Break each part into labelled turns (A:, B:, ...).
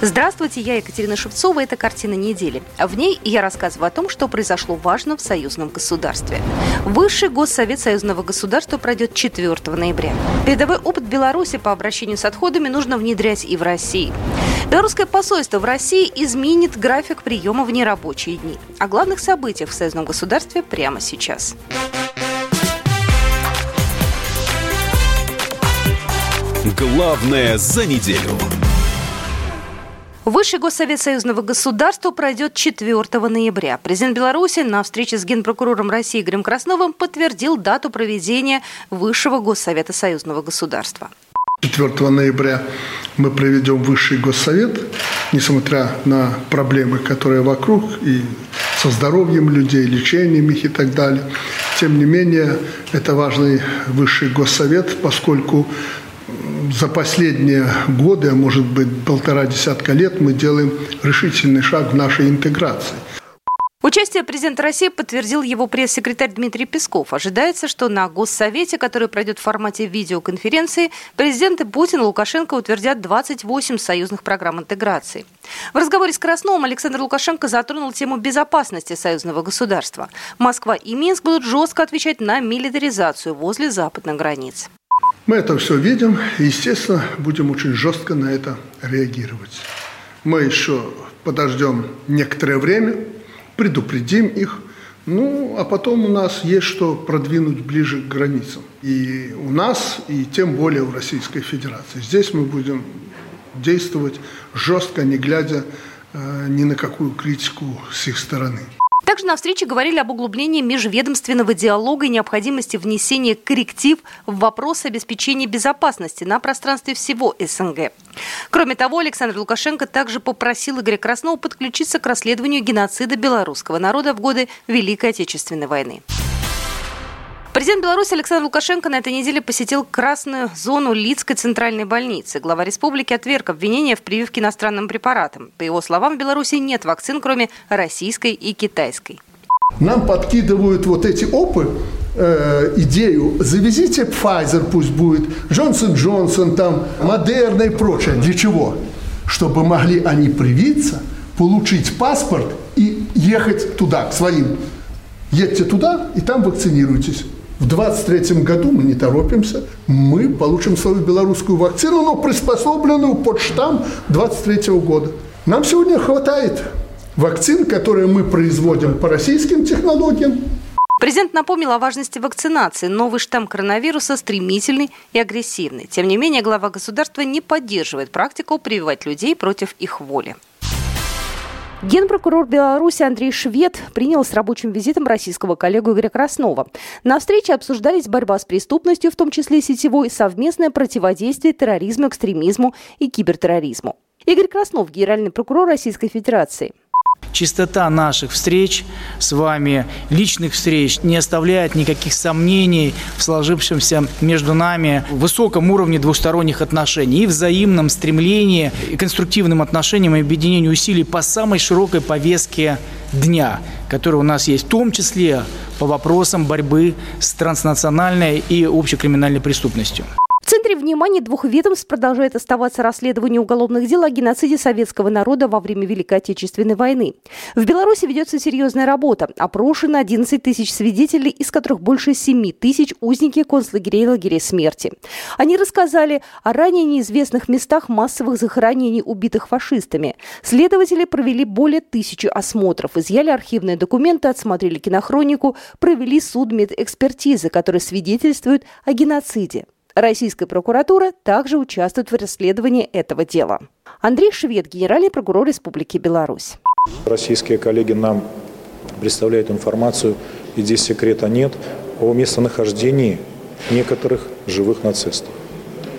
A: Здравствуйте, я Екатерина Шевцова, это «Картина недели». В ней я рассказываю о том, что произошло важно в союзном государстве. Высший госсовет союзного государства пройдет 4 ноября. Передовой опыт Беларуси по обращению с отходами нужно внедрять и в России. Белорусское посольство в России изменит график приема в нерабочие дни. О главных событиях в союзном государстве прямо сейчас.
B: Главное за неделю.
A: Высший госсовет союзного государства пройдет 4 ноября. Президент Беларуси на встрече с генпрокурором России Игорем Красновым подтвердил дату проведения Высшего госсовета союзного государства.
C: 4 ноября мы проведем Высший госсовет, несмотря на проблемы, которые вокруг, и со здоровьем людей, лечением их и так далее. Тем не менее, это важный Высший госсовет, поскольку за последние годы, а может быть полтора десятка лет, мы делаем решительный шаг в нашей интеграции.
A: Участие президента России подтвердил его пресс-секретарь Дмитрий Песков. Ожидается, что на Госсовете, который пройдет в формате видеоконференции, президенты Путин и Лукашенко утвердят 28 союзных программ интеграции. В разговоре с Красновым Александр Лукашенко затронул тему безопасности союзного государства. Москва и Минск будут жестко отвечать на милитаризацию возле западных границ.
C: Мы это все видим и, естественно, будем очень жестко на это реагировать. Мы еще подождем некоторое время, предупредим их, ну, а потом у нас есть что продвинуть ближе к границам. И у нас, и тем более в Российской Федерации. Здесь мы будем действовать жестко, не глядя э, ни на какую критику с их стороны.
A: Также на встрече говорили об углублении межведомственного диалога и необходимости внесения корректив в вопрос обеспечения безопасности на пространстве всего СНГ. Кроме того, Александр Лукашенко также попросил Игоря Краснова подключиться к расследованию геноцида белорусского народа в годы Великой Отечественной войны. Президент Беларуси Александр Лукашенко на этой неделе посетил красную зону Лицкой центральной больницы. Глава республики отверг обвинения в прививке иностранным препаратам. По его словам, в Беларуси нет вакцин, кроме российской и китайской.
D: Нам подкидывают вот эти опы, э, идею, завезите Pfizer, пусть будет, Джонсон Джонсон, там, Модерна и прочее. Для чего? Чтобы могли они привиться, получить паспорт и ехать туда, к своим. Едьте туда и там вакцинируйтесь. В 2023 году мы не торопимся, мы получим свою белорусскую вакцину, но приспособленную под штамм 2023 года. Нам сегодня хватает вакцин, которые мы производим по российским технологиям.
A: Президент напомнил о важности вакцинации. Новый штамм коронавируса стремительный и агрессивный. Тем не менее, глава государства не поддерживает практику прививать людей против их воли. Генпрокурор Беларуси Андрей Швед принял с рабочим визитом российского коллегу Игоря Краснова. На встрече обсуждались борьба с преступностью, в том числе сетевой, совместное противодействие терроризму, экстремизму и кибертерроризму. Игорь Краснов, генеральный прокурор Российской Федерации.
E: Чистота наших встреч с вами, личных встреч, не оставляет никаких сомнений в сложившемся между нами высоком уровне двусторонних отношений и взаимном стремлении и конструктивным отношениям и объединению усилий по самой широкой повестке дня, которая у нас есть, в том числе по вопросам борьбы с транснациональной и общекриминальной преступностью.
A: Центре внимания двух ведомств продолжает оставаться расследование уголовных дел о геноциде советского народа во время Великой Отечественной войны. В Беларуси ведется серьезная работа. Опрошено 11 тысяч свидетелей, из которых больше 7 тысяч узники концлагерей и лагерей смерти. Они рассказали о ранее неизвестных местах массовых захоронений убитых фашистами. Следователи провели более тысячи осмотров, изъяли архивные документы, отсмотрели кинохронику, провели судмедэкспертизы, которые свидетельствуют о геноциде. Российская прокуратура также участвует в расследовании этого дела. Андрей Швед, генеральный прокурор Республики Беларусь.
F: Российские коллеги нам представляют информацию, и здесь секрета нет, о местонахождении некоторых живых нацистов.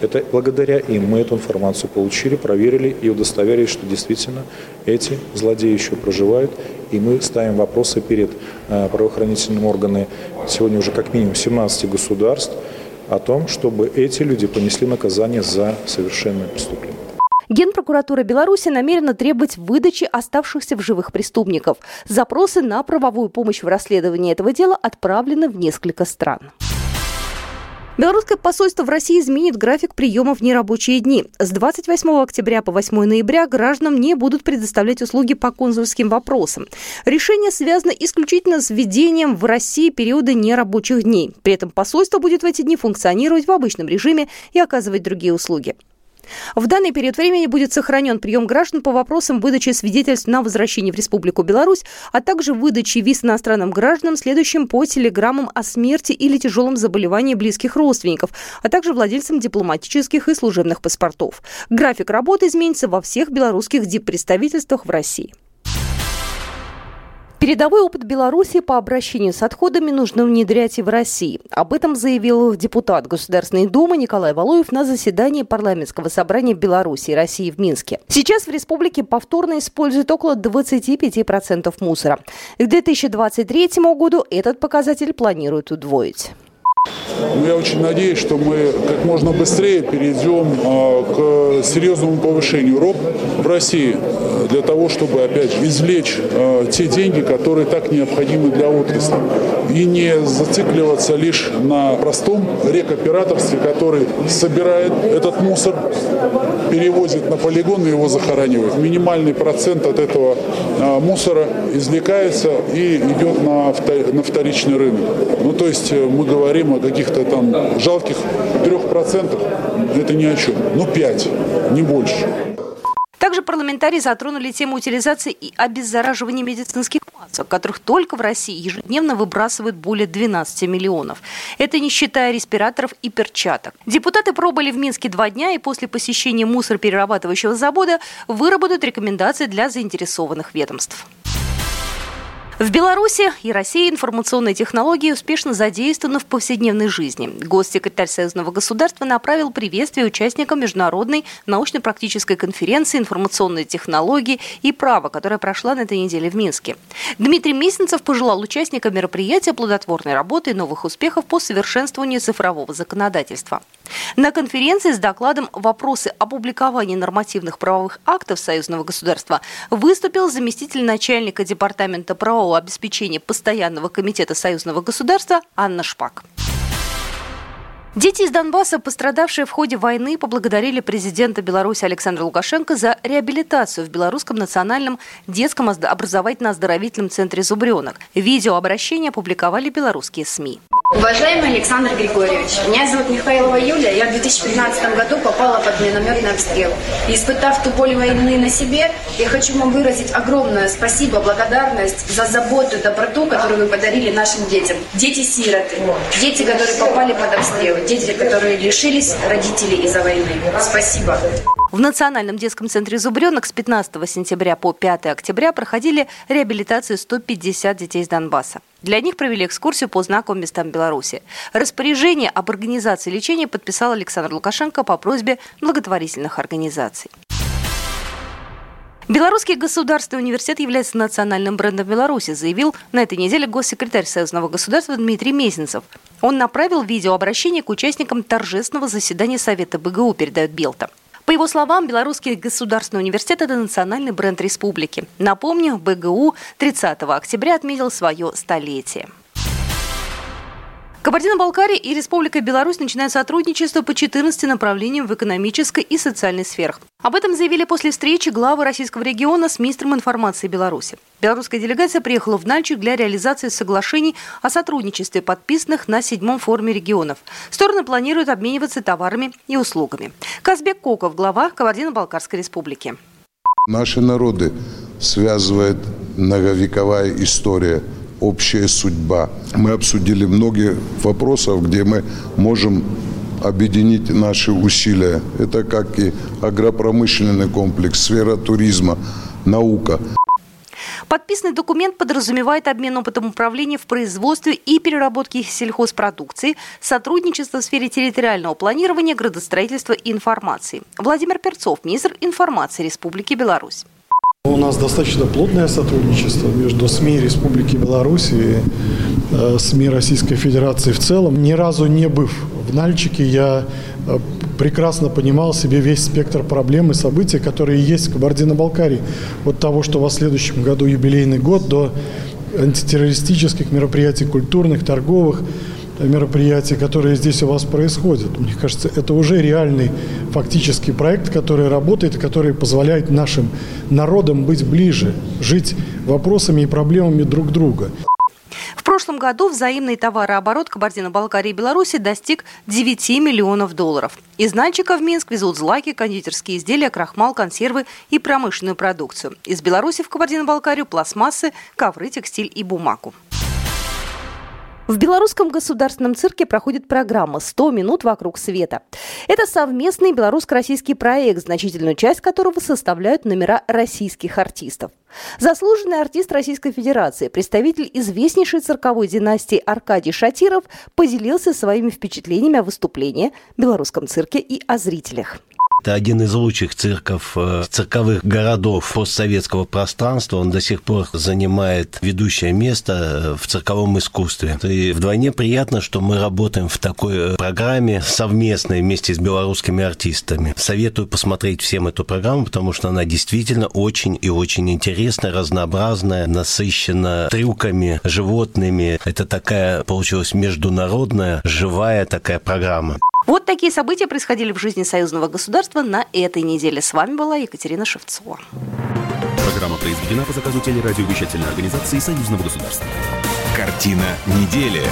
F: Это благодаря им мы эту информацию получили, проверили и удостоверились, что действительно эти злодеи еще проживают. И мы ставим вопросы перед э, правоохранительными органами сегодня уже как минимум 17 государств – о том, чтобы эти люди понесли наказание за совершенное преступление.
A: Генпрокуратура Беларуси намерена требовать выдачи оставшихся в живых преступников. Запросы на правовую помощь в расследовании этого дела отправлены в несколько стран. Белорусское посольство в России изменит график приема в нерабочие дни. С 28 октября по 8 ноября гражданам не будут предоставлять услуги по консульским вопросам. Решение связано исключительно с введением в России периода нерабочих дней. При этом посольство будет в эти дни функционировать в обычном режиме и оказывать другие услуги. В данный период времени будет сохранен прием граждан по вопросам выдачи свидетельств на возвращение в Республику Беларусь, а также выдачи виз иностранным гражданам, следующим по телеграммам о смерти или тяжелом заболевании близких родственников, а также владельцам дипломатических и служебных паспортов. График работы изменится во всех белорусских диппредставительствах в России. Передовой опыт Беларуси по обращению с отходами нужно внедрять и в России. Об этом заявил депутат Государственной Думы Николай Валуев на заседании парламентского собрания Беларуси и России в Минске. Сейчас в республике повторно используют около 25% мусора. К 2023 году этот показатель планируют удвоить.
G: Но я очень надеюсь, что мы как можно быстрее перейдем а, к серьезному повышению РОП в России э, для того, чтобы, опять извлечь а, те деньги, которые так необходимы для отрасли. И не зацикливаться лишь на простом рекоператорстве, который собирает этот мусор, перевозит на полигон и его захоранивает. Минимальный процент от этого а, мусора извлекается и идет на вторичный рынок. Ну, то есть э, мы говорим о каких-то там жалких трех процентах, это ни о чем. Ну, пять, не больше.
A: Также парламентарии затронули тему утилизации и обеззараживания медицинских масок, которых только в России ежедневно выбрасывают более 12 миллионов. Это не считая респираторов и перчаток. Депутаты пробыли в Минске два дня и после посещения мусороперерабатывающего завода выработают рекомендации для заинтересованных ведомств. В Беларуси и России информационные технологии успешно задействованы в повседневной жизни. Госсекретарь Союзного государства направил приветствие участникам международной научно-практической конференции «Информационные технологии и право», которая прошла на этой неделе в Минске. Дмитрий Месенцев пожелал участникам мероприятия плодотворной работы и новых успехов по совершенствованию цифрового законодательства. На конференции с докладом «Вопросы опубликования нормативных правовых актов союзного государства» выступил заместитель начальника Департамента правового обеспечения Постоянного комитета союзного государства Анна Шпак. Дети из Донбасса, пострадавшие в ходе войны, поблагодарили президента Беларуси Александра Лукашенко за реабилитацию в Белорусском национальном детском образовательно-оздоровительном центре «Зубренок». Видео обращения опубликовали белорусские СМИ.
H: Уважаемый Александр Григорьевич, меня зовут Михайлова Юлия. Я в 2015 году попала под минометный обстрел. И испытав ту боль войны на себе, я хочу вам выразить огромное спасибо, благодарность за заботу, доброту, которую вы подарили нашим детям. Дети-сироты, дети, которые попали под обстрел, дети, которые лишились родителей из-за войны. Спасибо.
A: В Национальном детском центре «Зубренок» с 15 сентября по 5 октября проходили реабилитацию 150 детей из Донбасса. Для них провели экскурсию по знаковым местам Беларуси. Распоряжение об организации лечения подписал Александр Лукашенко по просьбе благотворительных организаций. Белорусский государственный университет является национальным брендом Беларуси, заявил на этой неделе госсекретарь Союзного государства Дмитрий Мезенцев. Он направил видеообращение к участникам торжественного заседания Совета БГУ, передает Белта. По его словам, Белорусский государственный университет – это национальный бренд республики. Напомню, БГУ 30 октября отметил свое столетие. Кабардино-Балкария и Республика Беларусь начинают сотрудничество по 14 направлениям в экономической и социальной сферах. Об этом заявили после встречи главы российского региона с министром информации Беларуси. Белорусская делегация приехала в Нальчик для реализации соглашений о сотрудничестве, подписанных на седьмом форуме регионов. Стороны планируют обмениваться товарами и услугами. Казбек Коков, глава Кабардино-Балкарской республики.
I: Наши народы связывает многовековая история – общая судьба. Мы обсудили многие вопросов, где мы можем объединить наши усилия. Это как и агропромышленный комплекс, сфера туризма, наука.
A: Подписанный документ подразумевает обмен опытом управления в производстве и переработке сельхозпродукции, сотрудничество в сфере территориального планирования, градостроительства и информации. Владимир Перцов, министр информации Республики Беларусь.
J: У нас достаточно плотное сотрудничество между СМИ Республики Беларусь и э, СМИ Российской Федерации в целом. Ни разу не быв В Нальчике я э, прекрасно понимал себе весь спектр проблем и событий, которые есть в Кабардино-Балкарии. От того, что в следующем году юбилейный год, до антитеррористических мероприятий, культурных, торговых, мероприятий, которые здесь у вас происходят. Мне кажется, это уже реальный фактический проект, который работает который позволяет нашим народам быть ближе, жить вопросами и проблемами друг друга.
A: В прошлом году взаимный товарооборот Кабардино-Балкарии и Беларуси достиг 9 миллионов долларов. Из Нальчика в Минск везут злаки, кондитерские изделия, крахмал, консервы и промышленную продукцию. Из Беларуси в Кабардино-Балкарию пластмассы, ковры, текстиль и бумагу. В Белорусском государственном цирке проходит программа «100 минут вокруг света». Это совместный белорусско-российский проект, значительную часть которого составляют номера российских артистов. Заслуженный артист Российской Федерации, представитель известнейшей цирковой династии Аркадий Шатиров поделился своими впечатлениями о выступлении в белорусском цирке и о зрителях.
K: Это один из лучших цирков, э, цирковых городов постсоветского пространства. Он до сих пор занимает ведущее место э, в цирковом искусстве. И вдвойне приятно, что мы работаем в такой э, программе совместной вместе с белорусскими артистами. Советую посмотреть всем эту программу, потому что она действительно очень и очень интересная, разнообразная, насыщена трюками, животными. Это такая получилась международная, живая такая программа.
A: Вот такие события происходили в жизни союзного государства на этой неделе. С вами была Екатерина Шевцова.
B: Программа произведена по заказу телерадиовещательной организации союзного государства. Картина недели.